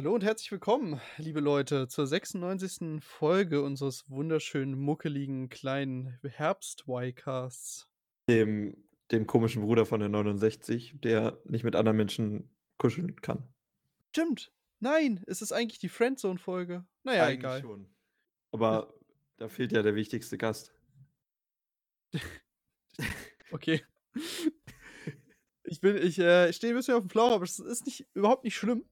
Hallo und herzlich willkommen, liebe Leute, zur 96. Folge unseres wunderschönen, muckeligen, kleinen Herbst-Y-Casts. Dem, dem komischen Bruder von der 69, der nicht mit anderen Menschen kuscheln kann. Stimmt. Nein, es ist eigentlich die Friendzone-Folge. Naja, Eigentlich egal. schon. Aber da fehlt ja der wichtigste Gast. Okay. Ich bin, ich äh, stehe ein bisschen auf dem Schlauch, aber es ist nicht, überhaupt nicht schlimm.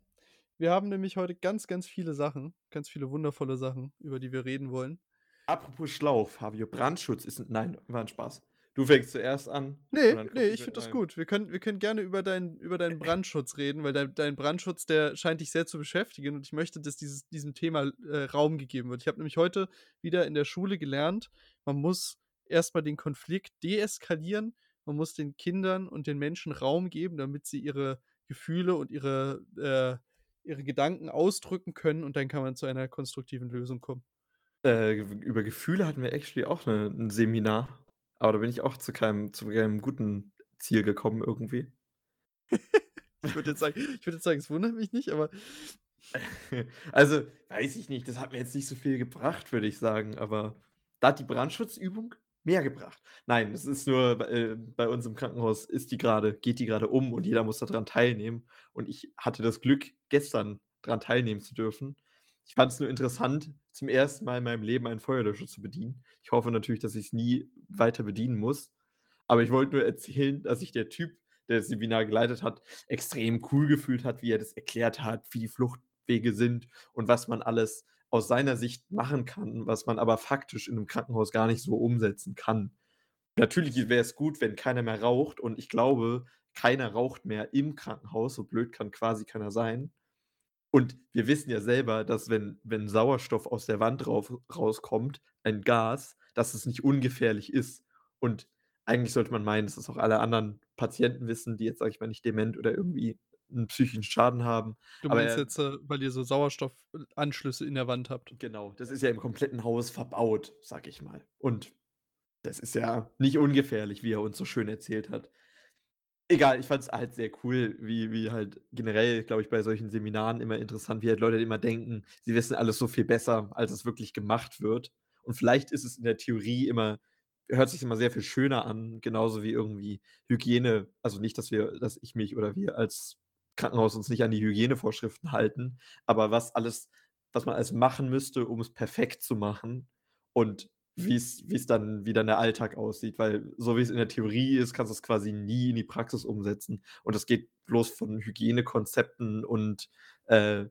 Wir haben nämlich heute ganz, ganz viele Sachen, ganz viele wundervolle Sachen, über die wir reden wollen. Apropos Schlauch, Fabio, Brandschutz ist. ein- Nein, war ein Spaß. Du fängst zuerst an. Nee, nee, ich finde das gut. Wir können, wir können gerne über, dein, über deinen Brandschutz reden, weil dein, dein Brandschutz, der scheint dich sehr zu beschäftigen und ich möchte, dass dieses, diesem Thema äh, Raum gegeben wird. Ich habe nämlich heute wieder in der Schule gelernt, man muss erstmal den Konflikt deeskalieren, man muss den Kindern und den Menschen Raum geben, damit sie ihre Gefühle und ihre, äh, ihre Gedanken ausdrücken können und dann kann man zu einer konstruktiven Lösung kommen. Äh, über Gefühle hatten wir actually auch eine, ein Seminar. Aber da bin ich auch zu keinem, zu keinem guten Ziel gekommen irgendwie. Ich würde jetzt, sagen, ich würd jetzt sagen, es wundert mich nicht, aber Also, weiß ich nicht, das hat mir jetzt nicht so viel gebracht, würde ich sagen, aber da hat die Brandschutzübung mehr gebracht. Nein, es ist nur, äh, bei uns im Krankenhaus ist die gerade, geht die gerade um und jeder muss daran teilnehmen. Und ich hatte das Glück, gestern daran teilnehmen zu dürfen. Ich fand es nur interessant, zum ersten Mal in meinem Leben einen Feuerlöscher zu bedienen. Ich hoffe natürlich, dass ich es nie weiter bedienen muss. Aber ich wollte nur erzählen, dass sich der Typ, der das Seminar geleitet hat, extrem cool gefühlt hat, wie er das erklärt hat, wie die Fluchtwege sind und was man alles aus seiner Sicht machen kann, was man aber faktisch in einem Krankenhaus gar nicht so umsetzen kann. Natürlich wäre es gut, wenn keiner mehr raucht und ich glaube, keiner raucht mehr im Krankenhaus, so blöd kann quasi keiner sein. Und wir wissen ja selber, dass wenn, wenn Sauerstoff aus der Wand rauf, rauskommt, ein Gas, dass es nicht ungefährlich ist. Und eigentlich sollte man meinen, dass das auch alle anderen Patienten wissen, die jetzt, sag ich mal, nicht dement oder irgendwie einen psychischen Schaden haben. du Aber meinst er- jetzt, äh, weil ihr so Sauerstoffanschlüsse in der Wand habt. Genau, das ist ja im kompletten Haus verbaut, sag ich mal. Und das ist ja nicht ungefährlich, wie er uns so schön erzählt hat. Egal, ich fand es halt sehr cool, wie, wie halt generell, glaube ich, bei solchen Seminaren immer interessant, wie halt Leute immer denken, sie wissen alles so viel besser, als es wirklich gemacht wird. Und vielleicht ist es in der Theorie immer, hört sich immer sehr viel schöner an, genauso wie irgendwie Hygiene. Also nicht, dass wir, dass ich mich oder wir als Krankenhaus uns nicht an die Hygienevorschriften halten, aber was alles, was man alles machen müsste, um es perfekt zu machen und wie es wie es dann, wie dann der Alltag aussieht, weil so wie es in der Theorie ist, kannst du es quasi nie in die Praxis umsetzen. Und das geht bloß von Hygienekonzepten und äh,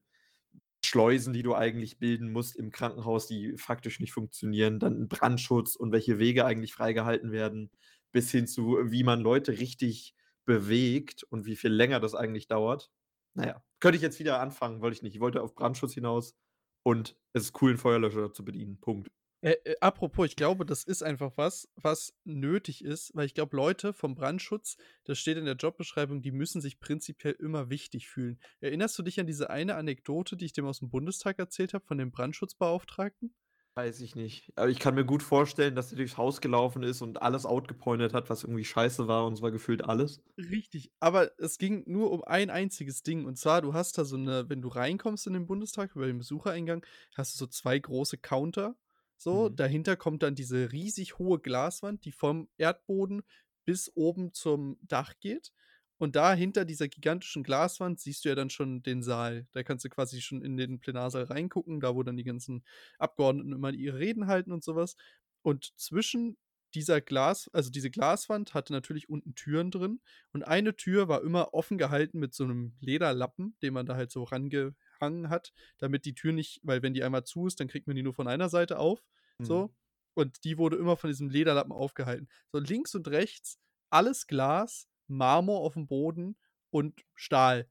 Schleusen, die du eigentlich bilden musst im Krankenhaus, die faktisch nicht funktionieren, dann Brandschutz und welche Wege eigentlich freigehalten werden, bis hin zu, wie man Leute richtig bewegt und wie viel länger das eigentlich dauert. Naja, könnte ich jetzt wieder anfangen, wollte ich nicht. Ich wollte auf Brandschutz hinaus und es ist cool, einen Feuerlöscher zu bedienen. Punkt. Äh, äh, apropos, ich glaube, das ist einfach was, was nötig ist, weil ich glaube, Leute vom Brandschutz, das steht in der Jobbeschreibung, die müssen sich prinzipiell immer wichtig fühlen. Erinnerst du dich an diese eine Anekdote, die ich dem aus dem Bundestag erzählt habe, von dem Brandschutzbeauftragten? Weiß ich nicht. Aber ich kann mir gut vorstellen, dass er durchs Haus gelaufen ist und alles outgepointet hat, was irgendwie scheiße war und zwar gefühlt alles. Richtig, aber es ging nur um ein einziges Ding. Und zwar, du hast da so eine, wenn du reinkommst in den Bundestag, über den Besuchereingang, hast du so zwei große Counter. So, Mhm. dahinter kommt dann diese riesig hohe Glaswand, die vom Erdboden bis oben zum Dach geht. Und da hinter dieser gigantischen Glaswand siehst du ja dann schon den Saal. Da kannst du quasi schon in den Plenarsaal reingucken, da wo dann die ganzen Abgeordneten immer ihre Reden halten und sowas. Und zwischen dieser Glas, also diese Glaswand hatte natürlich unten Türen drin und eine Tür war immer offen gehalten mit so einem Lederlappen, den man da halt so rangehangen hat, damit die Tür nicht, weil wenn die einmal zu ist, dann kriegt man die nur von einer Seite auf. So. Mhm. Und die wurde immer von diesem Lederlappen aufgehalten. So links und rechts alles Glas, Marmor auf dem Boden und Stahl.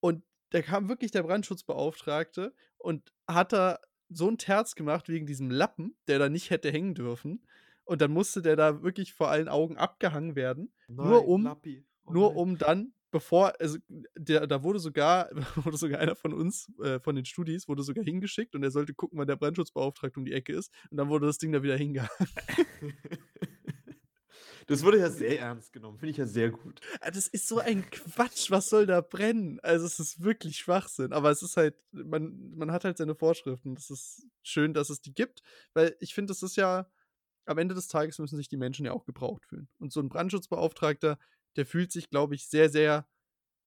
Und da kam wirklich der Brandschutzbeauftragte und hat da so ein Terz gemacht wegen diesem Lappen, der da nicht hätte hängen dürfen. Und dann musste der da wirklich vor allen Augen abgehangen werden. Nur um-. Oh nur nein. um dann, bevor, also der, da wurde sogar, wurde sogar einer von uns, äh, von den Studis, wurde sogar hingeschickt und er sollte gucken, wann der Brandschutzbeauftragte um die Ecke ist. Und dann wurde das Ding da wieder hingehangen. Das wurde ja sehr ernst genommen. Finde ich ja sehr gut. Ah, das ist so ein Quatsch. Was soll da brennen? Also, es ist wirklich Schwachsinn. Aber es ist halt, man, man hat halt seine Vorschriften. Es ist schön, dass es die gibt, weil ich finde, das ist ja, am Ende des Tages müssen sich die Menschen ja auch gebraucht fühlen. Und so ein Brandschutzbeauftragter, der fühlt sich, glaube ich, sehr, sehr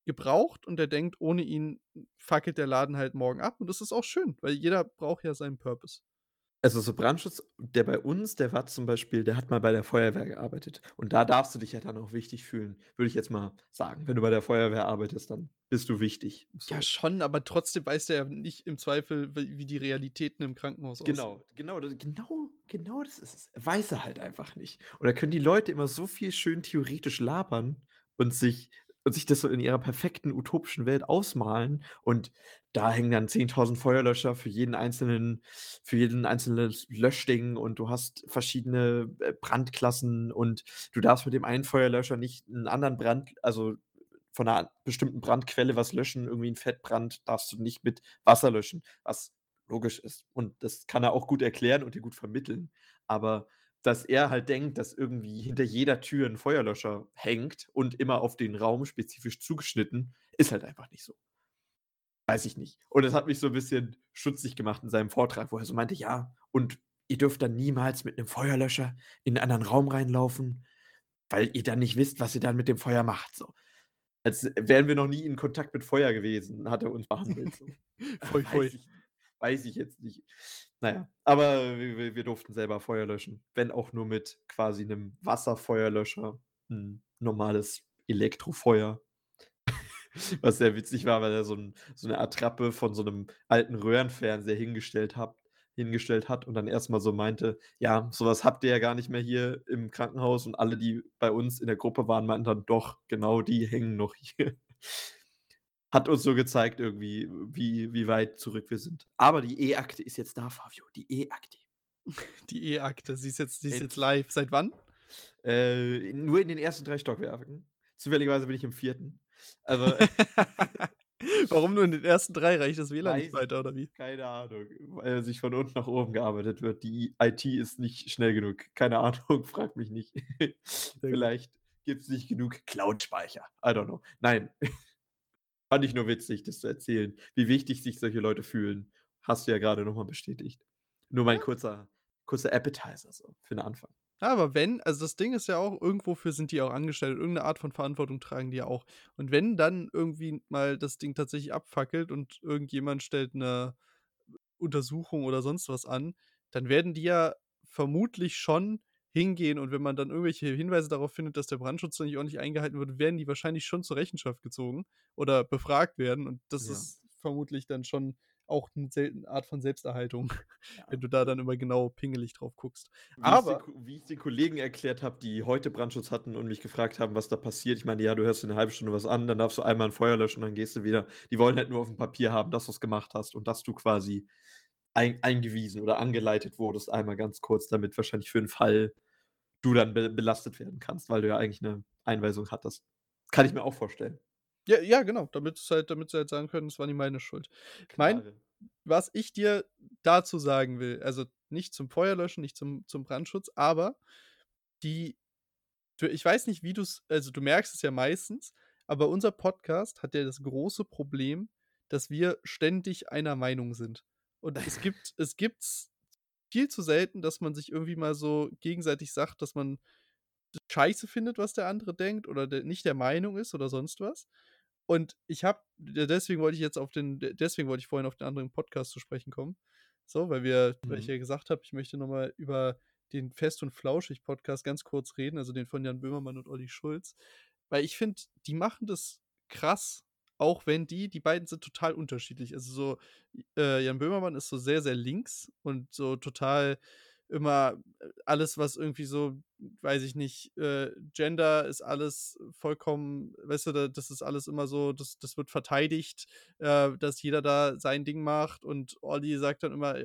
gebraucht und der denkt, ohne ihn fackelt der Laden halt morgen ab. Und das ist auch schön, weil jeder braucht ja seinen Purpose. Also, so Brandschutz, der bei uns, der war zum Beispiel der hat mal bei der Feuerwehr gearbeitet. Und da darfst du dich ja dann auch wichtig fühlen, würde ich jetzt mal sagen. Wenn du bei der Feuerwehr arbeitest, dann bist du wichtig. So. Ja, schon, aber trotzdem weiß der ja nicht im Zweifel, wie die Realitäten im Krankenhaus genau, aussehen. Genau, genau, genau, genau das ist es. Weiß er halt einfach nicht. Und da können die Leute immer so viel schön theoretisch labern und sich und sich das so in ihrer perfekten utopischen Welt ausmalen und da hängen dann 10.000 Feuerlöscher für jeden einzelnen für jeden einzelnen Löschding und du hast verschiedene, äh, Brandklassen und du darfst mit dem einen Feuerlöscher nicht einen anderen Brand also von einer bestimmten Brandquelle was löschen, irgendwie 'n Fettbrand darfst du nicht mit Wasser löschen, was logisch ist. Und das kann er auch gut erklären und dir gut vermitteln. Aber dass er halt denkt, dass irgendwie hinter jeder Tür ein Feuerlöscher hängt und immer auf den Raum spezifisch zugeschnitten, ist halt einfach nicht so. Weiß ich nicht. Und das hat mich so ein bisschen schutzig gemacht in seinem Vortrag, wo er so meinte: „Ja, und ihr dürft dann niemals mit einem Feuerlöscher in 'n anderen Raum reinlaufen, weil ihr dann nicht wisst, was ihr dann mit dem Feuer macht“, so. Als wären wir noch nie in Kontakt mit Feuer gewesen, hat er uns behandelt so. Pfui, pfui. Weiß ich weiß ich jetzt nicht. Naja, aber wir wir durften selber Feuer löschen, wenn auch nur mit quasi einem Wasserfeuerlöscher, 'n normales Elektrofeuer. Was sehr witzig war, weil er so 'n so 'ne Attrappe von so einem alten Röhrenfernseher hingestellt hat hingestellt hat und dann erstmal so meinte: „Ja, sowas habt ihr ja gar nicht mehr hier im Krankenhaus.“ Und alle, die bei uns in der Gruppe waren, meinten dann: „Doch, genau die hängen noch hier.“ Hat uns so gezeigt irgendwie, wie wie weit zurück wir sind. Aber die E-Akte ist jetzt da, Fabio, die E-Akte. Die E-Akte, sie ist jetzt sie ist jetzt live. Seit wann? Äh, nur in den ersten 3 Stockwerken. Zufälligerweise bin ich im 4. Also Warum nur in den ersten 3? Reicht das WLAN nicht weiter oder wie? keine Ahnung, weil sich von unten nach oben gearbeitet wird. Die IT ist nicht schnell genug. Keine Ahnung, frag mich nicht. Vielleicht gibt's nicht genug Cloud-Speicher. I don't know. Nein. Fand ich nur witzig, das zu erzählen, wie wichtig sich solche Leute fühlen. Hast du ja grade noch mal bestätigt. Nur mein kurzer kurzer Appetizer so für 'n Anfang. Ja, aber wenn also das Ding ist ja auch, irgendwofür sind die auch angestellt. Irgend 'ne Art von Verantwortung tragen die ja auch. Und wenn dann irgendwie mal das Ding tatsächlich abfackelt und irgendjemand stellt 'ne Untersuchung oder sonst was an, dann werden die ja vermutlich schon hingehen und wenn man dann irgendwelche Hinweise darauf findet, dass der Brandschutz nicht ordentlich eingehalten wird, werden die wahrscheinlich schon zur Rechenschaft gezogen oder befragt werden. Und das Ja. ist vermutlich dann schon auch 'ne selten Art von Selbsterhaltung, Ja. wenn du da dann immer genau pingelig drauf guckst. Wie den Aber Ko wie ich's den Kollegen erklärt habe, die heute Brandschutz hatten und mich gefragt haben, was da passiert. Ich meinte: „Ja, du hörst dir 'ne halbe Stunde was an, dann darfst du einmal 'n Feuer löschen und dann gehst du wieder.“ Die wollen halt nur aufm Papier haben, dass du's gemacht hast und dass du quasi ein eingewiesen oder angeleitet wurdest einmal ganz kurz, damit wahrscheinlich für 'n Fall du dann be belastet werden kannst, weil du ja eigentlich 'ne Einweisung hattest. Kann ich mir auch vorstellen. Ja, ja, genau, damit's halt damit sie halt sagen können, es war nicht meine Schuld. Mein Klare. was ich dir dazu sagen will, also nicht zum Feuerlöschen, nicht zum zum Brandschutz, aber die du ich weiß nicht, wie du's also du merkst es ja meistens, aber unser Podcast hat ja das große Problem, dass wir ständig einer Meinung sind. Und es gibt es gibt's viel zu selten, dass man sich irgendwie mal so gegenseitig sagt, dass man scheiße findet, was der andere denkt oder der nicht der Meinung ist oder sonst was. Und ich habe de deswegen wollte ich jetzt auf den de deswegen wollte ich vorhin auf den anderen Podcast zu sprechen kommen. So, weil wir weil ich Mhm. ja gesagt habe, ich möchte noch mal über den Fest und Flauschig Podcast ganz kurz reden, also den von Jan Böhmermann und Olli Schulz. Weil ich finde, die machen das krass, auch wenn die die beiden sind total unterschiedlich. Also so, äh, Jan Böhmermann ist so sehr, sehr links und so total immer äh, alles, was irgendwie so, weiß ich nicht, äh, Gender ist alles vollkommen weißt du, da das ist alles immer so das das wird verteidigt, äh, dass jeder da sein Ding macht und Olli sagt dann immer,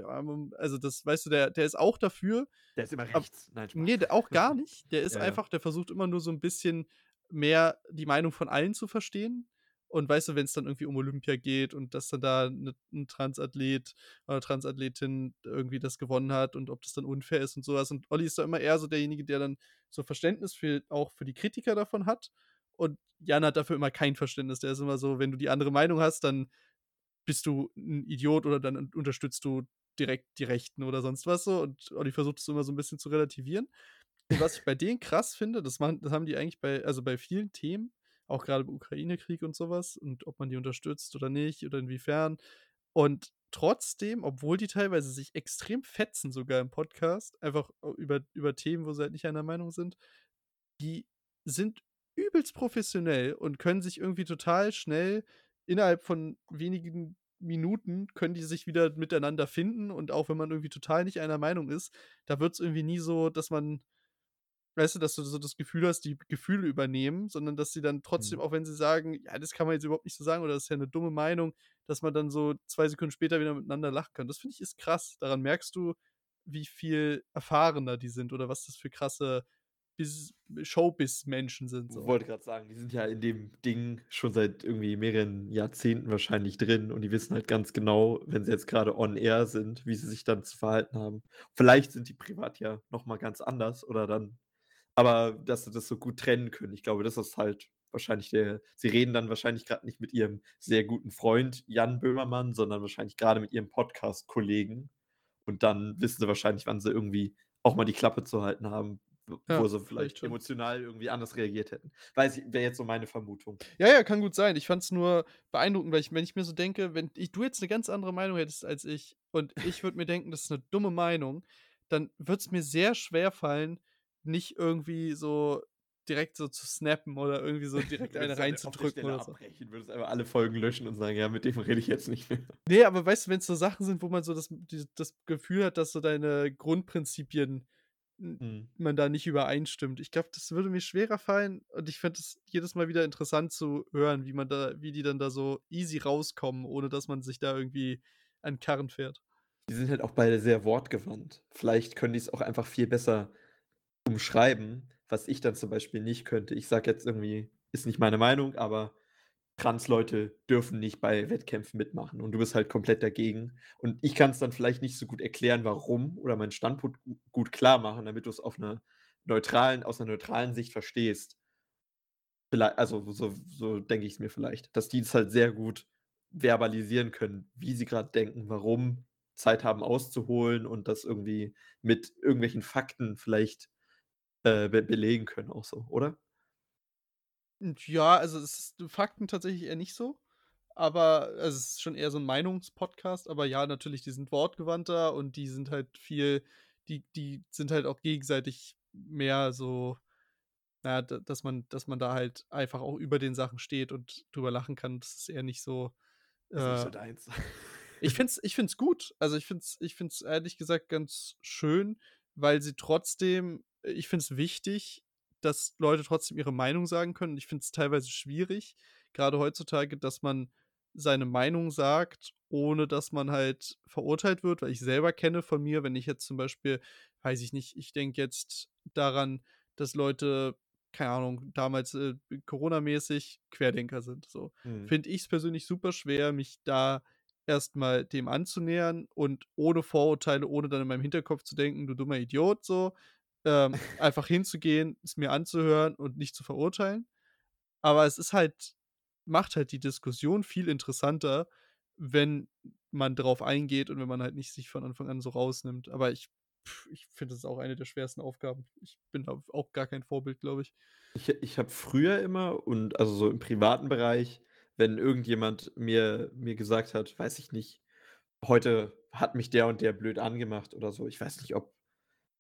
also das weißt du, der der ist auch dafür. Der ist immer rechts. Nein, Spaß. ne, der auch gar nicht. Der ist Ja, einfach der versucht immer nur so 'n bisschen mehr die Meinung von allen zu verstehen Und weißt du, wenn es dann irgendwie um Olympia geht und dass dann da 'ne 'n Transathlet oder Transathletin irgendwie das gewonnen hat und ob das dann unfair ist und so was. Und Olli ist da immer eher so derjenige, der dann so Verständnis für auch für die Kritiker davon hat. Und Jan hat dafür immer kein Verständnis. Der ist immer so, wenn du die andere Meinung hast, dann bist du 'n Idiot oder dann un unterstützt du direkt die Rechten oder sonst was so. Und Olli versucht es immer so 'n bisschen zu relativieren. Und was ich bei denen krass finde, das machen das haben die eigentlich bei also, bei vielen Themen, auch grade im Ukraine-Krieg und so was und ob man die unterstützt oder nicht oder inwiefern. Und trotzdem, obwohl die teilweise sich extrem fetzen sogar im Podcast, einfach über über Themen, wo sie halt nicht einer Meinung sind, die sind übelst professionell und können sich irgendwie total schnell innerhalb von wenigen Minuten können die sich wieder miteinander finden. Und auch wenn man irgendwie total nicht einer Meinung ist, da wird's irgendwie nie so, dass man weißt du, dass du so das Gefühl hast, die Gefühle übernehmen, sondern dass sie dann trotzdem, Mhm. auch wenn sie sagen: „Ja, das kann man jetzt überhaupt nicht so sagen“ oder „Das ist ja 'ne dumme Meinung“, dass man dann so 2 Sekunden später wieder miteinander lachen kann. Das finde ich, ist krass. Daran merkst du, wie viel erfahrener die sind oder was das für krasse Showbiz-Menschen sind so. Wollte grad sagen, die sind ja in dem Ding schon seit irgendwie mehreren Jahrzehnten wahrscheinlich drin und die wissen halt ganz genau, wenn sie jetzt grade on air sind, wie sie sich dann zu verhalten haben. Vielleicht sind die privat ja noch mal ganz anders oder dann aber dass sie das so gut trennen können. Ich glaube, das ist halt wahrscheinlich der sie reden dann wahrscheinlich grad nicht mit ihrem sehr guten Freund Jan Böhmermann, sondern wahrscheinlich grade mit ihrem Podcast-Kollegen. Und dann wissen sie wahrscheinlich, wann sie irgendwie auch mal die Klappe zu halten haben, Ja, wo sie vielleicht schon. emotional irgendwie anders reagiert hätten. Weiß ich wäre jetzt so meine Vermutung. Ja, ja, kann gut sein. Ich fand's nur beeindruckend, weil ich wenn ich mir so denke, wenn ich du jetzt 'ne ganz andere Meinung hättest als ich und ich würde mir denken, das ist 'ne dumme Meinung, dann würd's mir sehr schwerfallen, nicht irgendwie so direkt so zu snappen oder irgendwie so direkt eine reinzudrücken oder so. abbrechen, würdest einfach alle Folgen löschen und sagen: „Ja, mit dem rede ich jetzt nicht mehr.“ Ne, aber weißt du, wenn's so Sachen sind, wo man so das die das Gefühl hat, dass so deine Grundprinzipien n Mhm. man da nicht übereinstimmt. Ich glaube, das würde mir schwerer fallen und ich fände es jedes Mal wieder interessant zu hören, wie man da wie die dann da so easy rauskommen, ohne dass man sich da irgendwie an Karren fährt. Die sind halt auch beide sehr wortgewandt. Vielleicht können die's auch einfach viel besser umschreiben, was ich dann zum Beispiel nicht könnte. Ich sage jetzt irgendwie ist nicht meine Meinung, aber Transleute dürfen nicht bei Wettkämpfen mitmachen und du bist halt komplett dagegen. Und ich kann's dann vielleicht nicht so gut erklären, warum oder meinen Standpunkt gu gut klarmachen, damit du's auf 'ner neutralen aus 'ner neutralen Sicht verstehst. Viellei also, so so denke ich's mir vielleicht, dass die das halt sehr gut verbalisieren können, wie sie grad denken, warum, Zeit haben auszuholen und das irgendwie mit irgendwelchen Fakten vielleicht, äh, be belegen können auch so, oder? Ja, also, es ist Fakten tatsächlich eher nicht so, aber also, es ist schon eher so 'n Meinungspodcast, aber ja, natürlich, die sind wortgewandter und die sind halt viel die die sind halt auch gegenseitig mehr so na ja, d dass man dass man da halt einfach auch über den Sachen steht und drüber lachen kann. Das ist eher nicht so, Ist nicht äh so deins. Ich finde es ich finde es gut. Also, ich finde es ich finde es ehrlich gesagt ganz schön, weil sie trotzdem ich finde es wichtig, dass Leute trotzdem ihre Meinung sagen können. Ich finde es teilweise schwierig, grade heutzutage, dass man seine Meinung sagt, ohne dass man halt verurteilt wird, weil ich selber kenne von mir, wenn ich jetzt zum Beispiel weiß ich nicht, ich denke jetzt daran, dass Leute, keine Ahnung, damals, äh, Corona-mäßig Querdenker sind, so. Mhm. Finde ich's persönlich super schwer, mich da erst mal dem anzunähern und ohne Vorurteile, ohne dann in meinem Hinterkopf zu denken: „Du dummer Idiot“, so, ähm, einfach hinzugehen, es mir anzuhören und nicht zu verurteilen. Aber es ist halt macht halt die Diskussion viel interessanter, wenn man drauf eingeht und wenn man halt nicht sich von Anfang an so rausnimmt. Aber ich ich finde, das ist auch eine der schwersten Aufgaben. Ich bin da auch gar kein Vorbild, glaube ich. Ich ich habe früher immer und also, so im privaten Bereich, wenn irgendjemand mir mir gesagt hat, weiß ich nicht: „Heute hat mich der und der blöd angemacht“ oder so. Ich weiß nicht, ob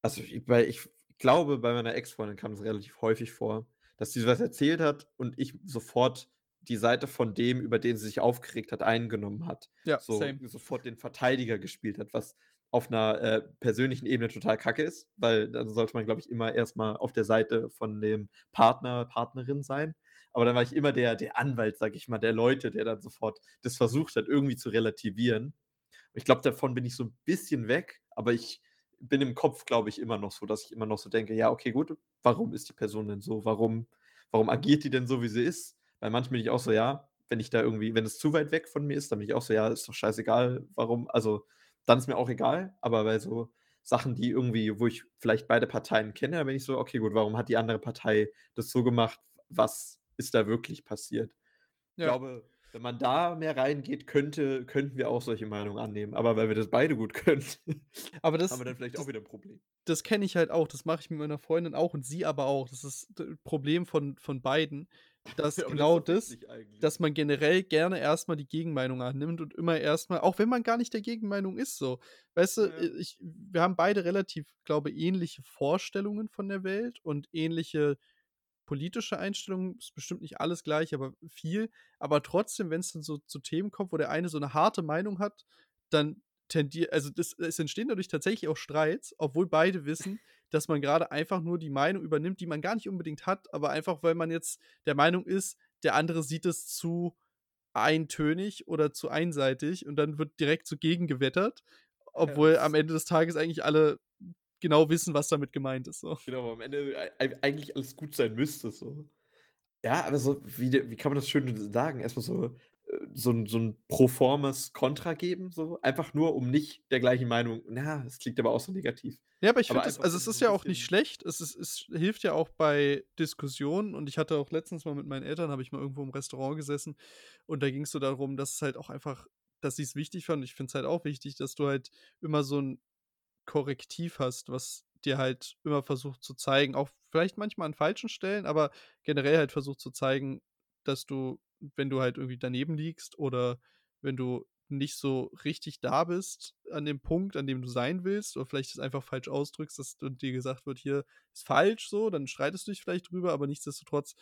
also, i weil ich glaube, bei meiner Ex-Freundin kam das relativ häufig vor, dass sie was erzählt hat und ich sofort die Seite von dem, über den sie sich aufgeregt hat, eingenommen hat. Ja, So same. sofort den Verteidiger gespielt hat, was auf 'ner, äh, persönlichen Ebene total Kacke ist, weil dann sollte man, glaube ich, immer erst mal auf der Seite von dem Partner, Partnerin sein. Aber dann war ich immer der der Anwalt, sage ich mal, der Leute, der dann sofort das versucht hat, irgendwie zu relativieren. Ich glaube, davon bin ich so 'n bisschen weg, aber ich bin im Kopf, glaube ich, immer noch so, dass ich immer noch so denke: „Ja, okay, gut, warum ist die Person denn so? Warum warum agiert die denn so, wie sie ist?“ Weil manchmal bin ich auch so: „Ja, wenn ich da irgendwie wenn es zu weit weg von mir ist, dann bin ich auch so: „Ja, ist doch scheißegal, warum“ also, dann ist mir auch egal, aber bei so Sachen, die irgendwie wo ich vielleicht beide Parteien kenne, bin ich so: „Okay, gut, warum hat die andere Partei das so gemacht? Was ist da wirklich passiert?“ Ich Ja. glaube, wenn man da mehr reingeht, könnte könnten wir auch solche Meinungen annehmen. Aber weil wir das beide gut können, Aber haben das wir dann vielleicht auch das wieder 'n Problem. das kenne ich halt auch. Das mache ich mit meiner Freundin auch und sie aber auch. Das ist d Problem von von beiden, dass Ja, das genau das eigentlich. dass man generell gerne erst mal die Gegenmeinung annimmt und immer erst mal auch wenn man gar nicht der Gegenmeinung ist so. Weißt du, Ja. i ich wir haben beide relativ, glaube ähnliche Vorstellungen von der Welt und ähnliche politische Einstellungen. Ist bestimmt nicht alles gleich, aber viel. Aber trotzdem, wenn's dann so zu Themen kommt, wo der eine so 'ne harte Meinung hat, dann tendier also, das es entstehen dadurch tatsächlich auch Streits, obwohl beide wissen, dass man grade einfach nur die Meinung übernimmt, die man gar nicht unbedingt hat, aber einfach, weil man jetzt der Meinung ist, der andere sieht es zu eintönig oder zu einseitig und dann wird direkt so gegengewettert, Ja, obwohl am das Ende des Tages eigentlich alle genau wissen, was damit gemeint ist, so. Genau, am Ende ei ei eigentlich alles gut sein müsste so. Ja, aber so wie wie kann man das schön sagen? Erst mal so äh, so 'n so 'n proformes Kontra geben so, einfach nur, um nicht der gleichen Meinung na, das klingt aber auch so negativ. Ja, aber ich finde also, es ist ja auch nicht schlecht. Es ist es hilft ja auch bei Diskussionen und ich hatte auch letztens mal mit meinen Eltern habe ich mal irgendwo im Restaurant gesessen und da ging's so darum, dass es halt auch einfach dass sie's wichtig fanden. Ich finde es halt auch wichtig, dass du halt immer so 'n Korrektiv hast, was dir halt immer versucht zu zeigen, auch vielleicht manchmal an falschen Stellen, aber generell halt versucht zu zeigen, dass du, wenn du halt irgendwie daneben liegst oder wenn du nicht so richtig da bist an dem Punkt, an dem du sein willst oder vielleicht es einfach falsch ausdrückst, dass d dir gesagt wird: „Hier ist falsch“, so, dann streitest du dich vielleicht drüber, aber nichtsdestotrotz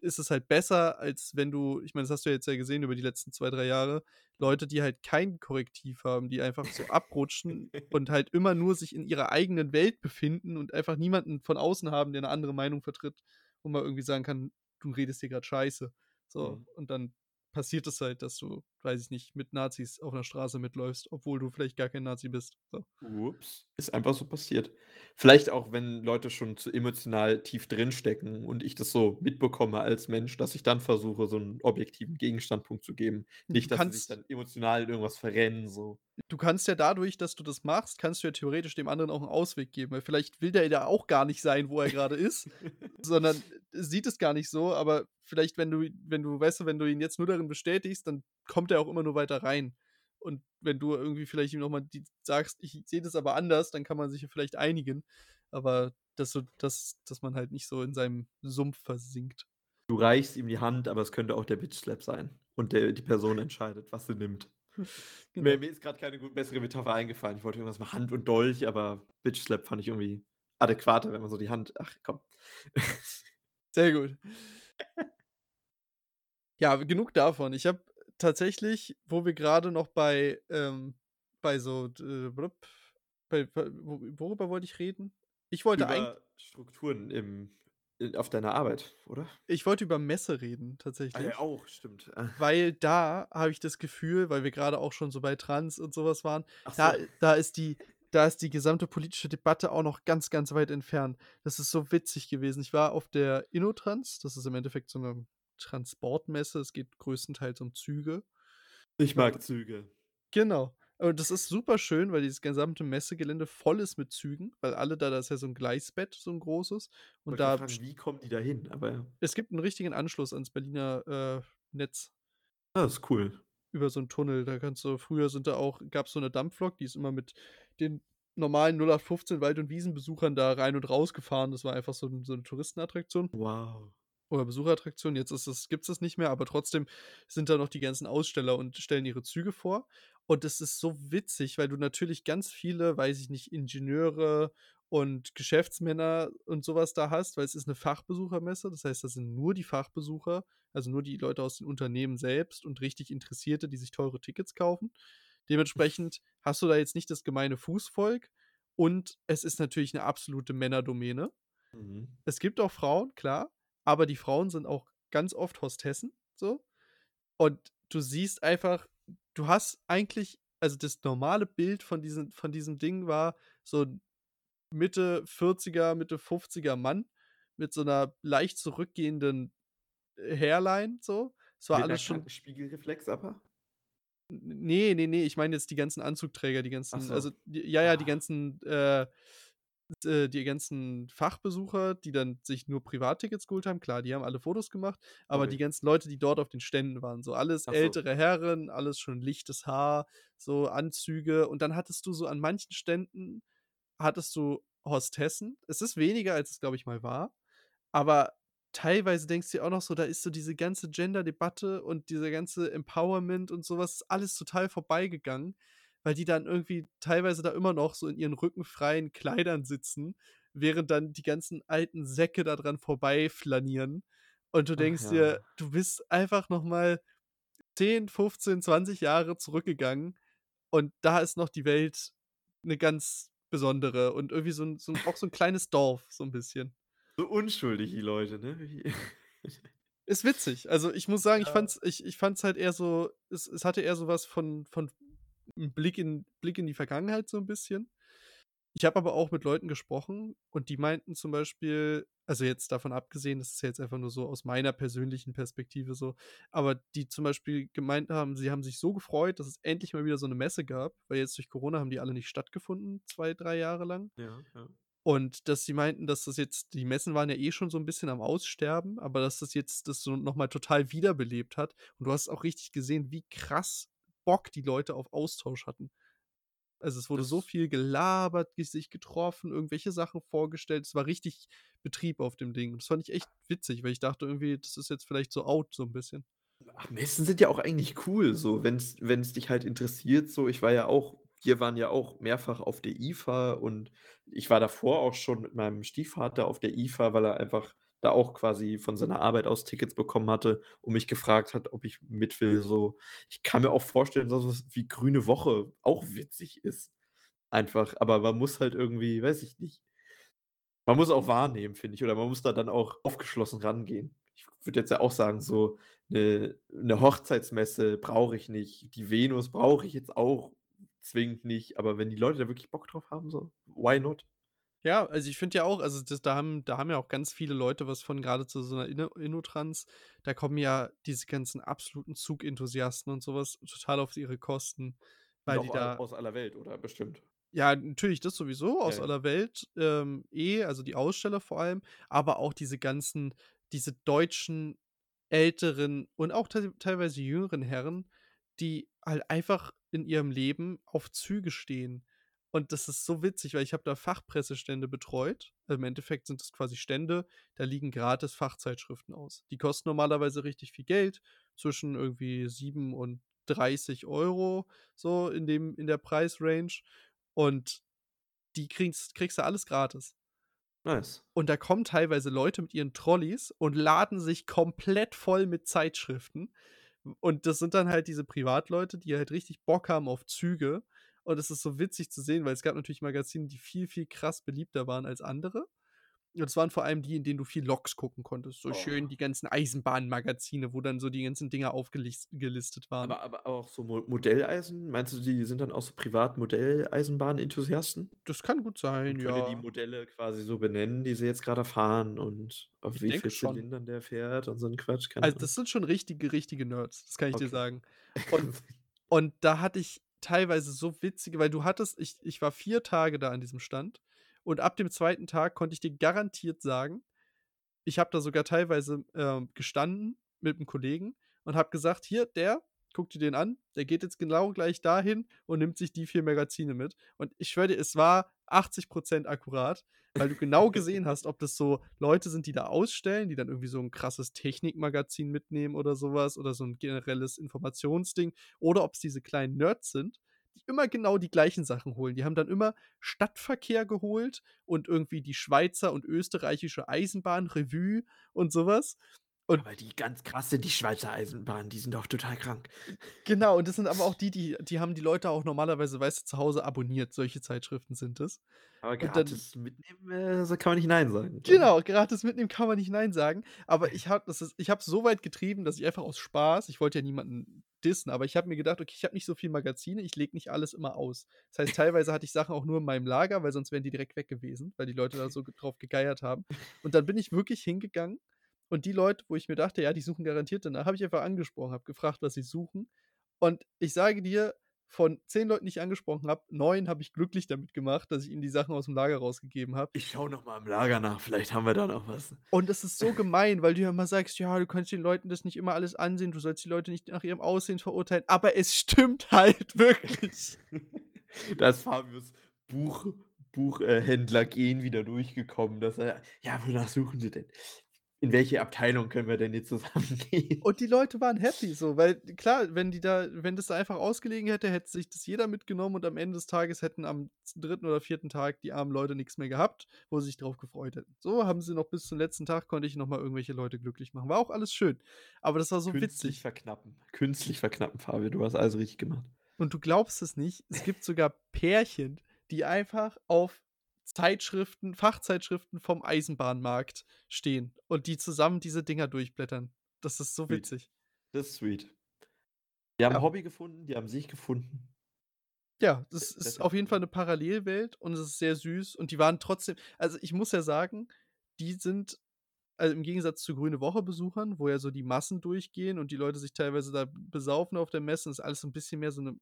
ist es halt besser, als wenn du ich meine, das hast du ja jetzt ja gesehen über die letzten 2, 3 Jahre, Leute, die halt kein Korrektiv haben, die einfach so abrutschen und halt immer nur sich in ihrer eigenen Welt befinden und einfach niemanden von außen haben, der 'ne andere Meinung vertritt, wo man irgendwie sagen kann: „Du redest hier grad Scheiße.“ So, Mhm. und dann passiert es halt, dass du, weiß ich nicht, mit Nazis auf 'ner Straße mitläufst, obwohl du vielleicht gar kein Nazi bist, so. Ups, ist einfach so passiert. Vielleicht auch, wenn Leute schon zu emotional tief drinstecken und ich das so mitbekomme als Mensch, dass ich dann versuche, so 'n objektiven Gegenstandpunkt zu geben. Nicht, dass sie sich kannst dann emotional in irgendwas verrennen, so. du kannst ja dadurch, dass du das machst kannst du ja theoretisch dem anderen auch 'n Ausweg geben, weil vielleicht will der ja auch gar nicht sein, wo er grade ist, sondern sieht es gar nicht so, aber vielleicht, wenn du wenn du weißt du, wenn du ihn jetzt nur darin bestätigst, dann kommt er auch immer nur weiter rein. Und wenn du irgendwie vielleicht ihm noch mal die sagst: „Ich sehe das aber anders“, dann kann man sich ja vielleicht einigen, aber dass du dass dass man halt nicht so in seinem Sumpf versinkt. Du reichst ihm die Hand, aber es könnte auch der Bitch-Slap sein und der die Person entscheidet, was sie nimmt. Mir Genau. mir ist grad keine gut bessere Metapher eingefallen. Ich wollte irgendwas mit Hand und Dolch, aber Bitch-Slap fand ich irgendwie adäquater, wenn man so die Hand ach komm. Sehr gut. Ja, genug davon. Ich habe tatsächlich, wo wir grade noch bei, ähm bei so blub bei bei wo worüber wollte ich reden? Ich wollte Über Strukturen im auf deiner Arbeit, oder? Ich wollte über Messe reden Ah ja, tatsächlich. auch, stimmt. Äh. Weil da habe ich das Gefühl, weil wir grade auch schon so bei Trans und so was waren, Ach da so. da ist die da ist die gesamte politische Debatte auch noch ganz, ganz weit entfernt. Das ist so witzig gewesen. Ich war auf der InnoTrans, das ist im Endeffekt so 'ne Transportmesse. Es geht größtenteils um Züge. Ich mag Züge. Genau. Und das ist super schön, weil dieses gesamte Messegelände voll ist mit Zügen, weil alle da da ist ja so 'n Gleisbett, so 'n großes und da fragen, wie kommen die da hin? Aber ja. Es gibt 'n richtigen Anschluss ans Berliner, äh, Netz. Ah, ist cool. Über so 'n Tunnel. Da kannst du früher sind da auch gab's so 'ne Dampflok, die ist immer mit den normalen 0815 Wald und Wiesnbesuchern da rein und raus gefahren. Das war einfach so so 'ne Touristenattraktion. Wow. Oder Besucherattraktion. Jetzt ist das gibt's das nicht mehr, aber trotzdem sind da noch die ganzen Aussteller und stellen ihre Züge vor. Und das ist so witzig, weil du natürlich ganz viele, weiß ich nicht, Ingenieure und Geschäftsmänner und so was da hast, weil es ist 'ne Fachbesuchermesse. Das heißt, das sind nur die Fachbesucher, also nur die Leute aus den Unternehmen selbst und richtig Interessierte, die sich teure Tickets kaufen. Dementsprechend hast du da jetzt nicht das gemeine Fußvolk und es ist natürlich 'ne absolute Männerdomäne. Mhm. Es gibt auch Frauen, klar, aber die Frauen sind auch ganz oft Hostessen, so. Und du siehst einfach du hast eigentlich also das normale Bild von diesen von diesem Ding war so Mitte 40er, Mitte 50er Mann mit so 'ner leicht zurückgehenden Hairline so, Es war Mit alles schon Spiegelreflex aber? N ne, ne, ne, ich meine jetzt die ganzen Anzugträger, die ganzen so. also, die ja, ja, die Ah. ganzen, äh d die ganzen Fachbesucher, die dann sich nur Privattickets geholt haben. Klar, die haben alle Fotos gemacht, aber die Okay. ganzen Leute, die dort auf den Ständen waren, so alles so. ältere Herren, alles schon lichtes Haar, so Anzüge. Und dann hattest du so an manchen Ständen hattest du Hostessen. Es ist weniger, als es, glaube ich, mal war, aber teilweise denkst du dir auch noch so, da ist so diese ganze Gender-Debatte und dieser ganze Empowerment und so was, ist alles total vorbeigegangen, weil die dann irgendwie teilweise da immer noch so in ihren rückenfreien Kleidern sitzen, während dann die ganzen alten Säcke da dran vorbeiflanieren. Und du Ach denkst dir, ja. du bist einfach noch mal 10, 15, 20 Jahre zurückgegangen und da ist noch die Welt 'ne ganz besondere und irgendwie so 'n so 'n auch so 'n kleines Dorf, so 'n bisschen. So unschuldig die Leute, ne? Ist witzig. Also, ich muss sagen, ich fand's ich ich fand's halt eher so es es hatte eher so was von von 'n Blick in Blick in die Vergangenheit so 'n bisschen. Ich habe aber auch mit Leuten gesprochen und die meinten zum Beispiel also, jetzt davon abgesehen, das ist ja jetzt einfach nur so aus meiner persönlichen Perspektive so, aber die zum Beispiel gemeint haben, sie haben sich so gefreut, dass es endlich mal wieder so 'ne Messe gab, weil jetzt durch Corona haben die alle nicht stattgefunden, 2, 3 Jahre lang. Ja, ja. Und dass sie meinten, dass das jetzt die Messen waren ja eh schon so 'n bisschen am Aussterben, aber dass das jetzt das so noch mal total wiederbelebt hat. Und du hast auch richtig gesehen, wie krass Bock die Leute auf Austausch hatten. Also, es wurde so Das viel gelabert, sich getroffen, irgendwelche Sachen vorgestellt. Es war richtig Betrieb auf dem Ding. Und das fand ich echt witzig, weil ich dachte irgendwie, das ist jetzt vielleicht so out so 'n bisschen. Ach, Messen sind ja auch eigentlich cool so, wenn's wenn's dich halt interessiert so. Ich war ja auch wir waren ja auch mehrfach auf der IFA und ich war davor auch schon mit meinem Stiefvater auf der IFA, weil er einfach da auch quasi von seiner Arbeit aus Tickets bekommen hatte und mich gefragt hat, ob ich mit will so. Ich kann mir auch vorstellen, dass was wie Grüne Woche auch witzig ist einfach, aber man muss halt irgendwie weiß ich nicht man muss auch wahrnehmen, finde ich, oder man muss da dann auch aufgeschlossen rangehen. Ich würde jetzt ja auch sagen, so 'ne 'ne Hochzeitsmesse brauche ich nicht. Die Venus brauche ich jetzt auch zwingend nicht, aber wenn die Leute da wirklich Bock drauf haben, so, why not? Ja, also, ich finde ja auch also, das da haben da haben ja auch ganz viele Leute was von, grade zu so 'ner Inno InnoTrans. Da kommen ja diese ganzen absoluten Zug-Enthusiasten und so was total auf ihre Kosten, weil die da aus aller Welt, oder? Bestimmt. Ja, natürlich, das sowieso aus ja. aller Welt, ähm, eh, also, die Aussteller vor allem, aber auch diese ganzen diese deutschen älteren und auch teil teilweise jüngeren Herren, die halt einfach in ihrem Leben auf Züge stehen. Und das ist so witzig, weil ich habe da Fachpressestände betreut. Im Endeffekt sind das quasi Stände, da liegen gratis Fachzeitschriften aus. Die kosten normalerweise richtig viel Geld, zwischen irgendwie 7 und 30 € so in dem in der Preisrange und die kriegst kriegst du alles gratis. Nice. Und da kommen teilweise Leute mit ihren Trolleys und laden sich komplett voll mit Zeitschriften. Und das sind dann halt diese Privatleute, die halt richtig Bock haben auf Züge. Und es ist so witzig zu sehen, weil es gab natürlich Magazine, die viel, viel krass beliebter waren als andere. Und es waren vor allem die, in denen du viel Loks gucken konntest. So schön Oh. die ganzen Eisenbahnmagazine, wo dann so die ganzen Dinger aufgelis gelistet waren. Aber aber auch so Mo Modelleisen? Meinst du, die sind dann auch so Privat-Modelleisenbahn-Enthusiasten? Das kann gut sein, Und können dir die ja. Modelle quasi so benennen, die sie jetzt grade fahren und auf Ich wie denke viel schon. Zylindern der fährt und so 'n Quatsch, keine Also, das sind schon richtige, richtige Nerds, das kann ich dir Okay. sagen. Und und da hatte ich teilweise so witzige weil du hattest ich ich war 4 Tage da an diesem Stand und ab dem 2. Tag konnte ich dir garantiert sagen ich habe da sogar teilweise, ähm, gestanden mit 'm Kollegen und habe gesagt: „Hier, der, guck dir den an, der geht jetzt genau gleich dahin und nimmt sich die 4 Magazine mit.“ Und ich schwöre dir, es war 80 % akkurat, weil du genau gesehen hast, ob das so Leute sind, die da ausstellen, die dann irgendwie so 'n krasses Technikmagazin mitnehmen oder so was oder so 'n generelles Informationsding oder ob's diese kleinen Nerds sind, die immer genau die gleichen Sachen holen. Die haben dann immer Stadtverkehr geholt und irgendwie die Schweizer und österreichische Eisenbahn-Revue und so was. Und Aber die ganz krasse, die Schweizer Eisenbahn, die sind doch total krank. Genau, und das sind aber auch die, die die haben die Leute auch normalerweise, weißt du, zu Hause abonniert. Solche Zeitschriften sind es. Aber Und dann gratis mitnehmen, äh, kann man nicht nein sagen. Genau, gratis mitnehmen kann man nicht nein sagen. Aber ich habe ich es so weit getrieben, dass ich einfach aus Spaß ich wollte ja niemanden dissen, aber ich habe mir gedacht: „Okay, ich habe nicht so viel Magazine, ich lege nicht alles immer aus.“ Das heißt, teilweise hatte ich Sachen auch nur in meinem Lager, weil sonst wären die direkt weg gewesen, weil die Leute da so drauf gegeiert haben. Und dann bin ich wirklich hingegangen Und die Leute, wo ich mir dachte, ja, die suchen garantiert danach, habe ich einfach angesprochen, habe gefragt, was sie suchen. Und ich sage dir, von zehn Leuten, die ich angesprochen habe, neun habe ich glücklich damit gemacht, dass ich ihnen die Sachen aus dem Lager rausgegeben habe. Ich schaue noch mal im Lager nach, vielleicht haben wir da noch was. Und das ist so gemein, weil du ja immer sagst, ja, du kannst den Leuten das nicht immer alles ansehen, du sollst die Leute nicht nach ihrem Aussehen verurteilen, aber es stimmt halt wirklich. da ist Fabius Buch, Buchhändler äh, gehen wieder durchgekommen, dass er, ja, wonach suchen sie denn? In welche Abteilung können wir denn jetzt zusammengehen? Und die Leute waren happy so, weil klar, wenn die da, wenn das da einfach ausgelegen hätte, hätte sich das jeder mitgenommen und am Ende des Tages hätten am dritten oder vierten Tag die armen Leute nichts mehr gehabt, wo sie sich drauf gefreut hätten. So haben sie noch bis zum letzten Tag konnte ich noch mal irgendwelche Leute glücklich machen. War auch alles schön, aber das war so Künstlich witzig. verknappen, künstlich verknappen, Fabio, du hast alles richtig gemacht. Und du glaubst es nicht, es gibt sogar Pärchen, die einfach auf Zeitschriften, Fachzeitschriften vom Eisenbahnmarkt stehen und die zusammen diese Dinger durchblättern. Das ist so Sweet. witzig. Das ist sweet. Die haben Ja. ein Hobby gefunden, die haben sich gefunden. Ja, das ist auf jeden Fall eine Parallelwelt und es ist sehr süß und die waren trotzdem also, ich muss ja sagen, die sind also, im Gegensatz zu Grüne Woche-Besuchern, wo ja so die Massen durchgehen und die Leute sich teilweise da besaufen auf der Messe, ist alles so 'n bisschen mehr so 'ne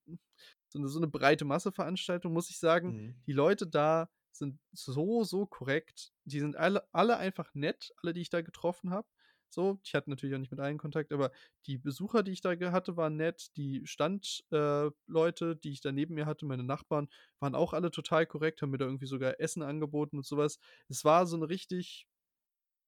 so 'ne so 'ne breite Masse-Veranstaltung, muss ich sagen. Mhm. Die Leute da sind so, so korrekt. Die sind alle alle einfach nett, alle, die ich da getroffen habe. So, ich hatte natürlich auch nicht mit allen Kontakt, aber die Besucher, die ich da hatte, waren nett. Die Stand äh, die ich da neben mir hatte, meine Nachbarn, waren auch alle total korrekt, haben mir da irgendwie sogar Essen angeboten und so was. Es war so 'ne richtig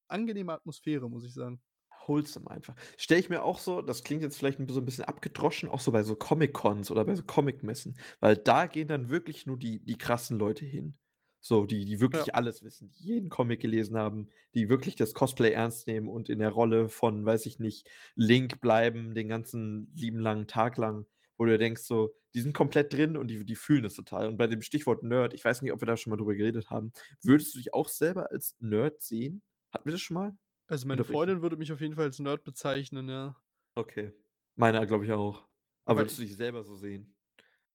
angenehme Atmosphäre, muss ich sagen. Wholesome einfach. Stelle ich mir auch so das klingt jetzt vielleicht so 'n bisschen abgedroschen, auch so bei so Comic-Cons oder bei so Comicmessen, weil da gehen dann wirklich nur die die krassen Leute hin. So, die die wirklich Ja. alles wissen, die jeden Comic gelesen haben, die wirklich das Cosplay ernst nehmen und in der Rolle von, weiß ich nicht, Link bleiben den ganzen lieben langen Tag lang, wo du denkst so, die sind komplett drin und die die fühlen das total. Und bei dem Stichwort Nerd, ich weiß nicht, ob wir da schon mal drüber geredet haben. Würdest du dich auch selber als Nerd sehen? Hatten wir das schon mal? Also, meine. Freundin würde mich auf jeden Fall als Nerd bezeichnen, ja. Okay. Meine glaube ich auch. Aber würdest du dich selber so sehen?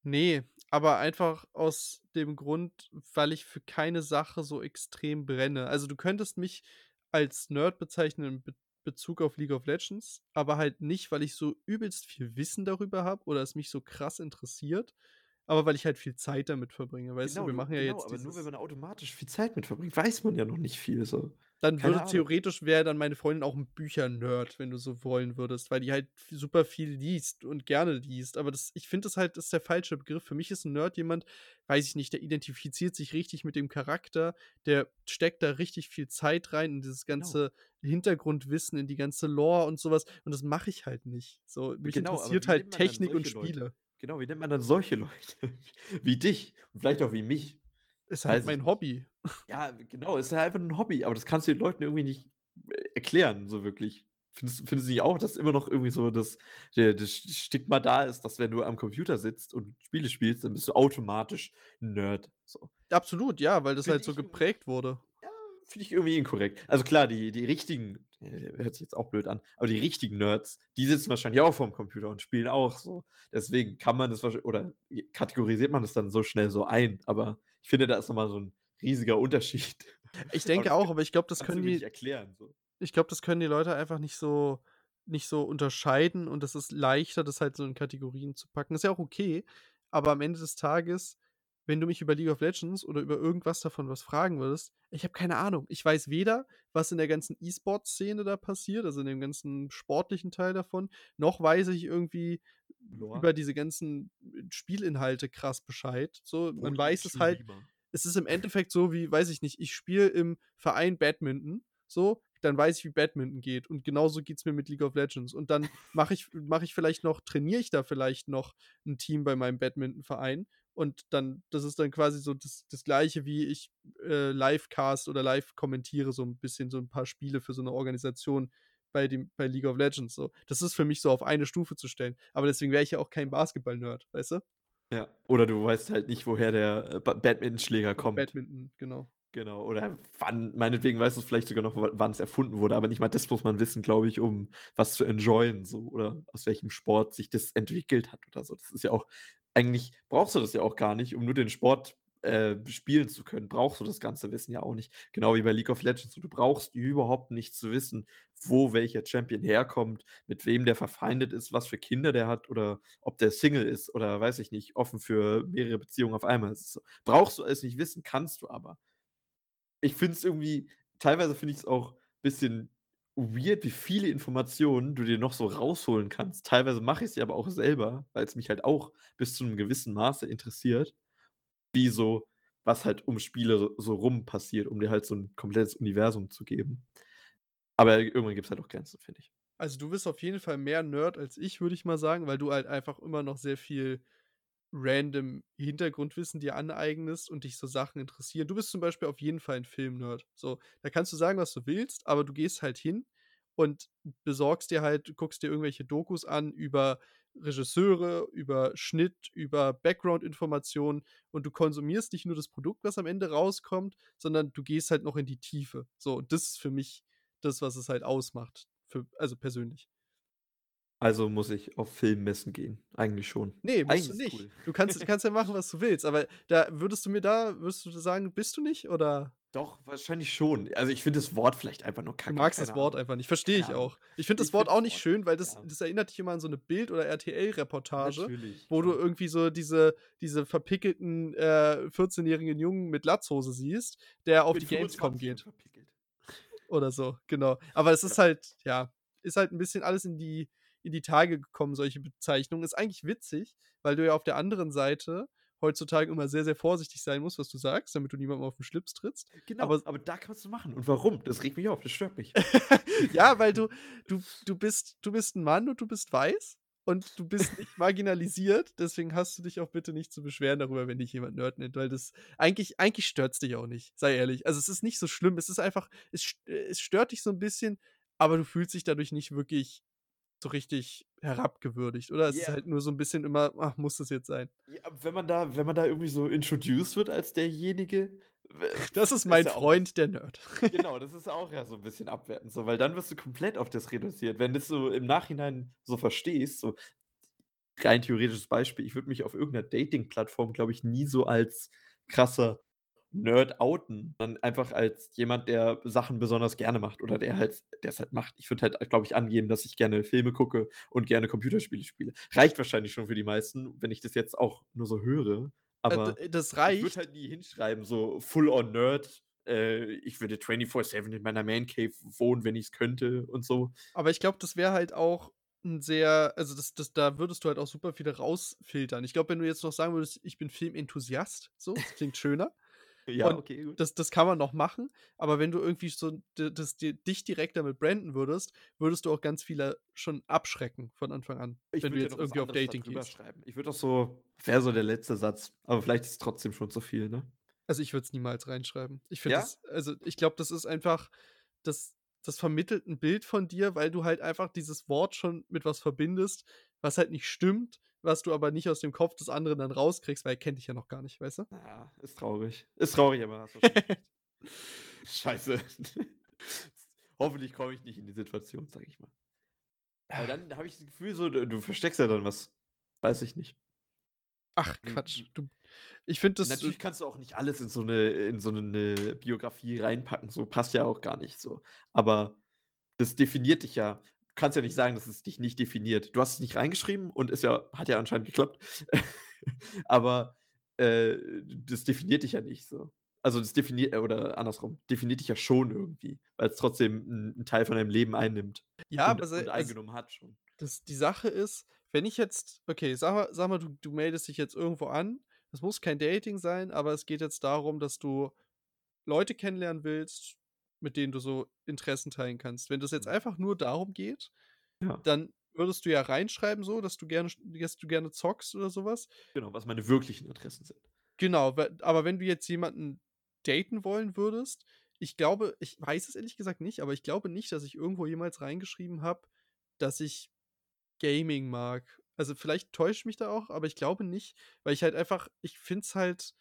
Ne, aber einfach aus dem Grund, weil ich für keine Sache so extrem brenne. Also, du könntest mich als Nerd bezeichnen in Be Bezug auf League of Legends, aber halt nicht, weil ich so übelst viel Wissen darüber habe oder es mich so krass interessiert, aber weil ich halt viel Zeit damit verbringe, weißt du? Genau, Wir du machen ja genau, jetzt aber nur wenn man automatisch viel Zeit mit verbringt, weiß man ja noch nicht viel so. Dann Keine würde Ahnung. theoretisch wäre dann meine Freundin auch 'n Bücher-Nerd, wenn du so wollen würdest, weil die halt super viel liest und gerne liest. Aber das ich finde das halt das ist der falsche Begriff. Für mich ist 'n Nerd jemand, weiß ich nicht, der identifiziert sich richtig mit dem Charakter, der steckt da richtig viel Zeit rein in dieses Genau. ganze Hintergrundwissen, in die ganze Lore und so was und das mache ich halt nicht. So, mich Genau, interessiert halt Technik und solche Leute? Genau, wie nennt man dann solche Leute? Wie dich und vielleicht auch wie mich? Ist halt ich mein. Hobby. Ja, genau, ist ja einfach 'n Hobby, aber das kannst du den Leuten irgendwie nicht, äh, erklären, so wirklich. Findest findest du nicht auch, dass immer noch irgendwie so das das St Stigma da ist, dass wenn du am Computer sitzt und Spiele spielst, dann bist du automatisch Nerd, so? Absolut, ja, weil das Finde halt so geprägt wurde. Finde ich irgendwie inkorrekt. Also klar, die die richtigen hört sich jetzt auch blöd an, aber die richtigen Nerds, die sitzen wahrscheinlich auch vorm Computer und spielen auch so. Deswegen kann man das wahrsch oder kategorisiert man das dann so schnell so ein, aber ich finde, da ist noch mal so 'n riesiger Unterschied. Ich Aber denke das auch, aber ich glaube, das können nicht die erklären, so. ich glaube, das können die Leute einfach nicht so nicht so unterscheiden und das ist leichter, das halt so in Kategorien zu packen. Ist ja auch okay, aber am Ende des Tages, wenn du mich über League of Legends oder über irgendwas davon was fragen würdest, ich habe keine Ahnung. Ich weiß weder, was in der ganzen E-Sport-Szene da passiert, also in dem ganzen sportlichen Teil davon, noch weiß ich irgendwie Lore? über diese ganzen Spielinhalte krass Bescheid. So, man weiß es halt es ist im Endeffekt so wie, weiß ich nicht, ich spiele im Verein Badminton, so, dann weiß ich, wie Badminton geht und genauso geht's mir mit League of Legends und dann mache ich mache ich vielleicht noch trainiere ich da vielleicht noch 'n Team bei meinem Badmintonverein und dann das ist dann quasi so das das Gleiche, wie ich, äh, Livecast oder live kommentiere so 'n bisschen so 'n paar Spiele für so 'ne Organisation bei dem bei League of Legends so. Das ist für mich so auf eine Stufe zu stellen, aber deswegen wäre ich ja auch kein Basketball-Nerd, weißt du? Ja, oder du weißt halt nicht, woher der, äh, Ba Badmintonschläger kommt. Badminton, genau. Genau, oder wann meinetwegen weißt du's vielleicht sogar noch, w wann's erfunden wurde, aber nicht mal das muss man wissen, glaube ich, um was zu enjoyen so oder aus welchem Sport sich das entwickelt hat oder so. Das ist ja auch eigentlich brauchst du das ja auch gar nicht, um nur den Sport äh, spielen zu können, brauchst du das ganze Wissen ja auch nicht. Genau wie bei League of Legends. Du brauchst überhaupt nicht zu wissen, wo welcher Champion herkommt, mit wem der verfeindet ist, was für Kinder der hat oder ob der Single ist oder weiß ich nicht, offen für mehrere Beziehungen auf einmal. So. Brauchst du es nicht wissen, kannst du aber. Ich finde es irgendwie, teilweise finde ich es auch ein bisschen weird, wie viele Informationen du dir noch so rausholen kannst. Teilweise mache ich sie aber auch selber, weil es mich halt auch bis zu einem gewissen Maße interessiert, wie so, was halt um Spiele so, rum passiert, um dir halt so ein komplettes Universum zu geben. Aber irgendwann gibt es halt auch Grenzen, finde ich. Also du bist auf jeden Fall mehr Nerd als ich, würde ich mal sagen, weil du halt einfach immer noch sehr viel random Hintergrundwissen dir aneignest und dich so Sachen interessieren. Du bist zum Beispiel auf jeden Fall ein Filmnerd. So, da kannst du sagen, was du willst, aber du gehst halt hin und besorgst dir halt, guckst dir irgendwelche Dokus an über Regisseure, über Schnitt, über Background-Informationen und du konsumierst nicht nur das Produkt, was am Ende rauskommt, sondern du gehst halt noch in die Tiefe. So, und das ist für mich das, was es halt ausmacht. Für, also persönlich. Also muss ich auf Filmmessen gehen. Eigentlich schon. Nee, musst Eigentlich du nicht. cool. Du kannst, kannst ja machen, was du willst, aber da würdest du mir da, würdest du sagen, bist du nicht? Oder Doch, wahrscheinlich schon. Also ich finde das Wort vielleicht einfach nur du kacke. magst das Wort einfach nicht? Verstehe ich auch. Ich finde das Wort finde auch nicht Wort, schön, weil das, ja. das erinnert dich immer an so eine Bild- oder RTL-Reportage, wo du irgendwie so diese, diese verpickelten äh, 14-jährigen Jungen mit Latzhose siehst, der auf Mit die Gamescom 25 geht. verpickelt. Oder so, genau. Aber es ist halt, ja, ist halt ein bisschen alles in die, in die Tage gekommen, solche Bezeichnungen. Ist eigentlich witzig, weil du ja auf der anderen Seite heutzutage immer sehr, sehr vorsichtig sein musst, was du sagst, damit du niemandem auf den Schlips trittst. Genau, Aber- aber, da kannst du machen. Und warum? Das regt mich auf, das stört mich. ja, weil du, du, du bist, du bist ein Mann und du bist weiß und du bist nicht marginalisiert, deswegen hast du dich auch bitte nicht zu beschweren darüber, wenn dich jemand Nerd nennt, weil das eigentlich, eigentlich stört es dich auch nicht, sei ehrlich. Also es ist nicht so schlimm, es ist einfach, es, st- es stört dich so ein bisschen, aber du fühlst dich dadurch nicht wirklich so richtig herabgewürdigt, oder? Es ist Ja. halt nur so ein bisschen immer, ach, muss das jetzt sein? Ja, wenn man da, wenn man da irgendwie so introduced wird als derjenige. Das ist mein auch Freund, der Nerd. Genau, das ist auch ja so ein bisschen abwertend, so, weil dann wirst du komplett auf das reduziert. Wenn du das so im Nachhinein so verstehst, so rein theoretisches Beispiel, ich würde mich auf irgendeiner Dating-Plattform, glaube ich, nie so als krasser Nerd outen, sondern einfach als jemand, der Sachen besonders gerne macht oder der halt, der es halt macht. Ich würde halt, glaube ich, angeben, dass ich gerne Filme gucke und gerne Computerspiele spiele. Reicht wahrscheinlich schon für die meisten, wenn ich das jetzt auch nur so höre. Aber Äh, das ich reicht. würde halt nie hinschreiben, so full on Nerd. Äh, ich würde 24-7 in meiner Man Cave wohnen, wenn ich es könnte und so. Aber ich glaube, das wäre halt auch ein sehr, also das, das, da würdest du halt auch super viele rausfiltern. Ich glaube, wenn du jetzt noch sagen würdest, ich bin Filmenthusiast, so, das klingt schöner. Ja, Und okay, gut. Das, das kann man noch machen, aber wenn du irgendwie so das, dir- dich direkt damit branden würdest, würdest du auch ganz viele schon abschrecken von Anfang an, Ich wenn du jetzt irgendwie auf Dating gehst. schreiben. Ich würde doch so, wäre so der letzte Satz. Aber vielleicht ist es trotzdem schon zu viel, ne? Also ich würde es niemals reinschreiben. Ich finde Ja? das, also ich glaube, das ist einfach, das, das vermittelt ein Bild von dir, weil du halt einfach dieses Wort schon mit was verbindest, was halt nicht stimmt, was du aber nicht aus dem Kopf des anderen dann rauskriegst, weil er kennt dich ja noch gar nicht, weißt du? Ja, ist traurig. Ist traurig, aber hast wahrscheinlich recht. Scheiße. Hoffentlich komme ich nicht in die Situation, sag ich mal. Aber dann habe ich das Gefühl, so, du, du versteckst ja dann was. Weiß ich nicht. Ach, Mhm. Quatsch. Du, ich finde das. Natürlich kannst du auch nicht alles in so eine, in so eine Biografie reinpacken. So passt ja auch gar nicht so. Aber das definiert dich ja. Du kannst ja nicht sagen, dass es dich nicht definiert. Du hast es nicht reingeschrieben und ist ja, hat ja anscheinend geklappt. Aber äh, das definiert dich ja nicht so. Also das definiert, oder andersrum, definiert dich ja schon irgendwie, weil es trotzdem einen, Teil von deinem Leben einnimmt. ja, und, aber und eingenommen hat schon. das, die Sache ist, wenn ich jetzt, okay, sag mal, sag mal du, du meldest dich jetzt irgendwo an. Das muss kein Dating sein, aber es geht jetzt darum, dass du Leute kennenlernen willst, mit denen du so Interessen teilen kannst. Wenn das jetzt Mhm. einfach nur darum geht, Ja. dann würdest du ja reinschreiben, so, dass du gerne, dass du gerne zockst oder sowas. Genau, was meine wirklichen Interessen sind. Genau, aber wenn du jetzt jemanden daten wollen würdest, ich glaube, ich weiß es ehrlich gesagt nicht, aber ich glaube nicht, dass ich irgendwo jemals reingeschrieben habe, dass ich Gaming mag. Also vielleicht täuscht mich da auch, aber ich glaube nicht, weil ich halt einfach, ich finde es halt,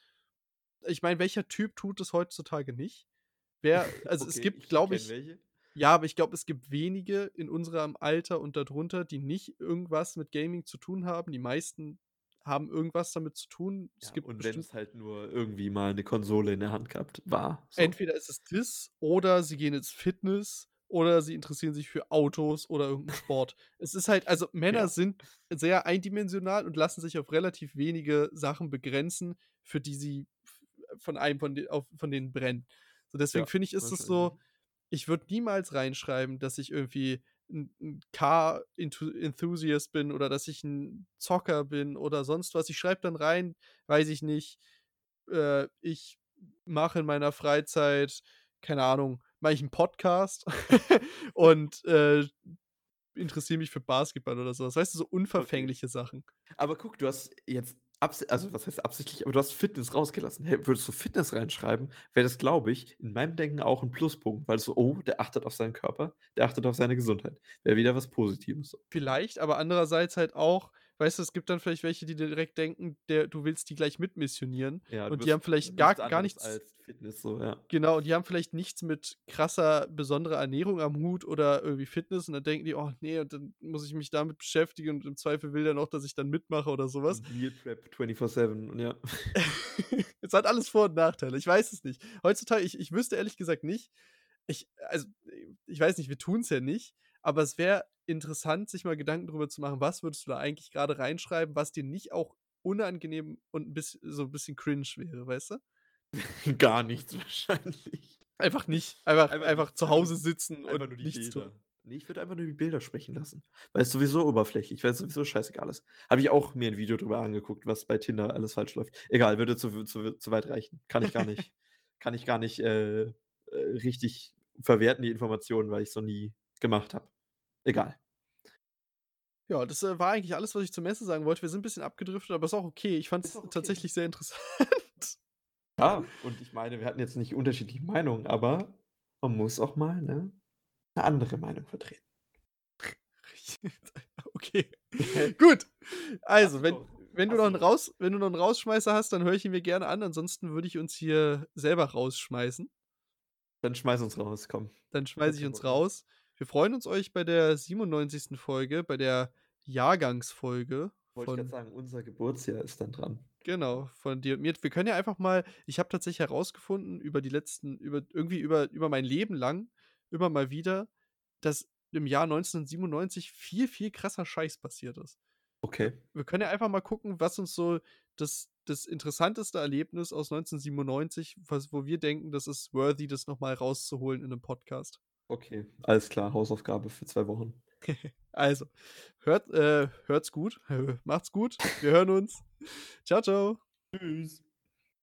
ich meine, welcher Typ tut es heutzutage nicht? Wer, also es Okay, gibt, ich glaube ich, welche. ja, aber ich glaube, es gibt wenige in unserem Alter und darunter, die nicht irgendwas mit Gaming zu tun haben. Die meisten haben irgendwas damit zu tun. Es Ja, gibt und wenn es halt nur irgendwie mal eine Konsole in der Hand gehabt war, so. entweder ist es das oder sie gehen ins Fitness oder sie interessieren sich für Autos oder irgendeinen Sport. Es ist halt also, Männer Ja. sind sehr eindimensional und lassen sich auf relativ wenige Sachen begrenzen, für die sie von einem von de auf von denen brennen. So, deswegen Ja, finde ich, ist es so ich würde niemals reinschreiben, dass ich irgendwie 'n 'n Car Enthu Enthusiast bin oder dass ich 'n Zocker bin oder sonst was. Ich schreibe dann rein, weiß ich nicht, äh, ich mache in meiner Freizeit, keine Ahnung, mache ich 'n Podcast und, äh, interessiere mich für Basketball oder so was. Weißt du, so unverfängliche Sachen. Aber guck, du hast jetzt absi also, was heißt absichtlich, aber du hast Fitness rausgelassen. Hey, würdest du Fitness reinschreiben, wäre das, glaube ich, in meinem Denken auch 'n Pluspunkt, weil so: „Oh, der achtet auf seinen Körper, der achtet auf seine Gesundheit.“ Wäre wieder was Positives. Vielleicht, aber andererseits halt auch weißt du, es gibt dann vielleicht welche, die dir direkt denken, der du willst die gleich mitmissionieren Ja, und die haben vielleicht gar nichts gar nichts als Fitness so, ja. Genau, und die haben vielleicht nichts mit krasser, besonderer Ernährung am Hut oder irgendwie Fitness und dann denken die: „Oh ne, und dann muss ich mich damit beschäftigen und im Zweifel will der noch, dass ich dann mitmache oder so was.“ Und Meal Prep 24/7 und ja. Es hat alles Vor und Nachteile. Ich weiß es nicht. Heutzutage ich ich wüsste ehrlich gesagt nicht ich also, ich weiß nicht, wir tun's ja nicht, aber es wäre interessant, sich mal Gedanken drüber zu machen, was würdest du da eigentlich grade reinschreiben, was dir nicht auch unangenehm und 'n biss so 'n bisschen cringe wäre, weißt du? Gar nichts wahrscheinlich. Einfach nicht. Einfach Einfach einfach zu Hause sitzen und nur die nichts Bilder. tun. Ne, ich würde einfach nur die Bilder sprechen lassen, weil's sowieso oberflächlich weil's sowieso scheißegal ist. Habe ich auch mir 'n Video drüber angeguckt, was bei Tinder alles falsch läuft. Egal, würde zu zu zu weit reichen. Kann ich gar nicht kann ich gar nicht, äh, äh, richtig verwerten, die Informationen, weil ich's noch nie gemacht habe. Egal. Ja, das, äh, war eigentlich alles, was ich zur Messe sagen wollte. Wir sind 'n bisschen abgedriftet, aber ist auch okay. Ich Ist auch okay. tatsächlich sehr interessant. Ja, und ich meine, wir hatten jetzt nicht unterschiedliche Meinungen, aber man muss auch mal, ne, 'ne andere Meinung vertreten. Okay. Gut. Also, wenn wenn du noch du 'n noch raus wenn du noch 'n Rausschmeißer hast, dann höre ich ihn mir gerne an, ansonsten würde ich uns hier selber rausschmeißen. Dann schmeiß uns raus, komm. Dann habe ich uns raus. Wir freuen uns, euch bei der 97. Folge, bei der Jahrgangsfolge Wollte ich von sagen, unser Geburtsjahr ist dann dran. Genau, von dir und mir. Wir können ja einfach mal ich habe tatsächlich herausgefunden über die letzten über irgendwie über über mein Leben lang, immer mal wieder, dass im Jahr 1997 viel, viel krasser Scheiß passiert ist. Okay. Wir können ja einfach mal gucken, was uns so das das interessanteste Erlebnis aus 1997, was wo wir denken, das ist worthy, das noch mal rauszuholen in 'nem Podcast. Okay, alles klar, Hausaufgabe für 2 Wochen. Also, hört äh, hört's gut, macht's gut. Wir hören uns. Tschau, tschau. Tschüss.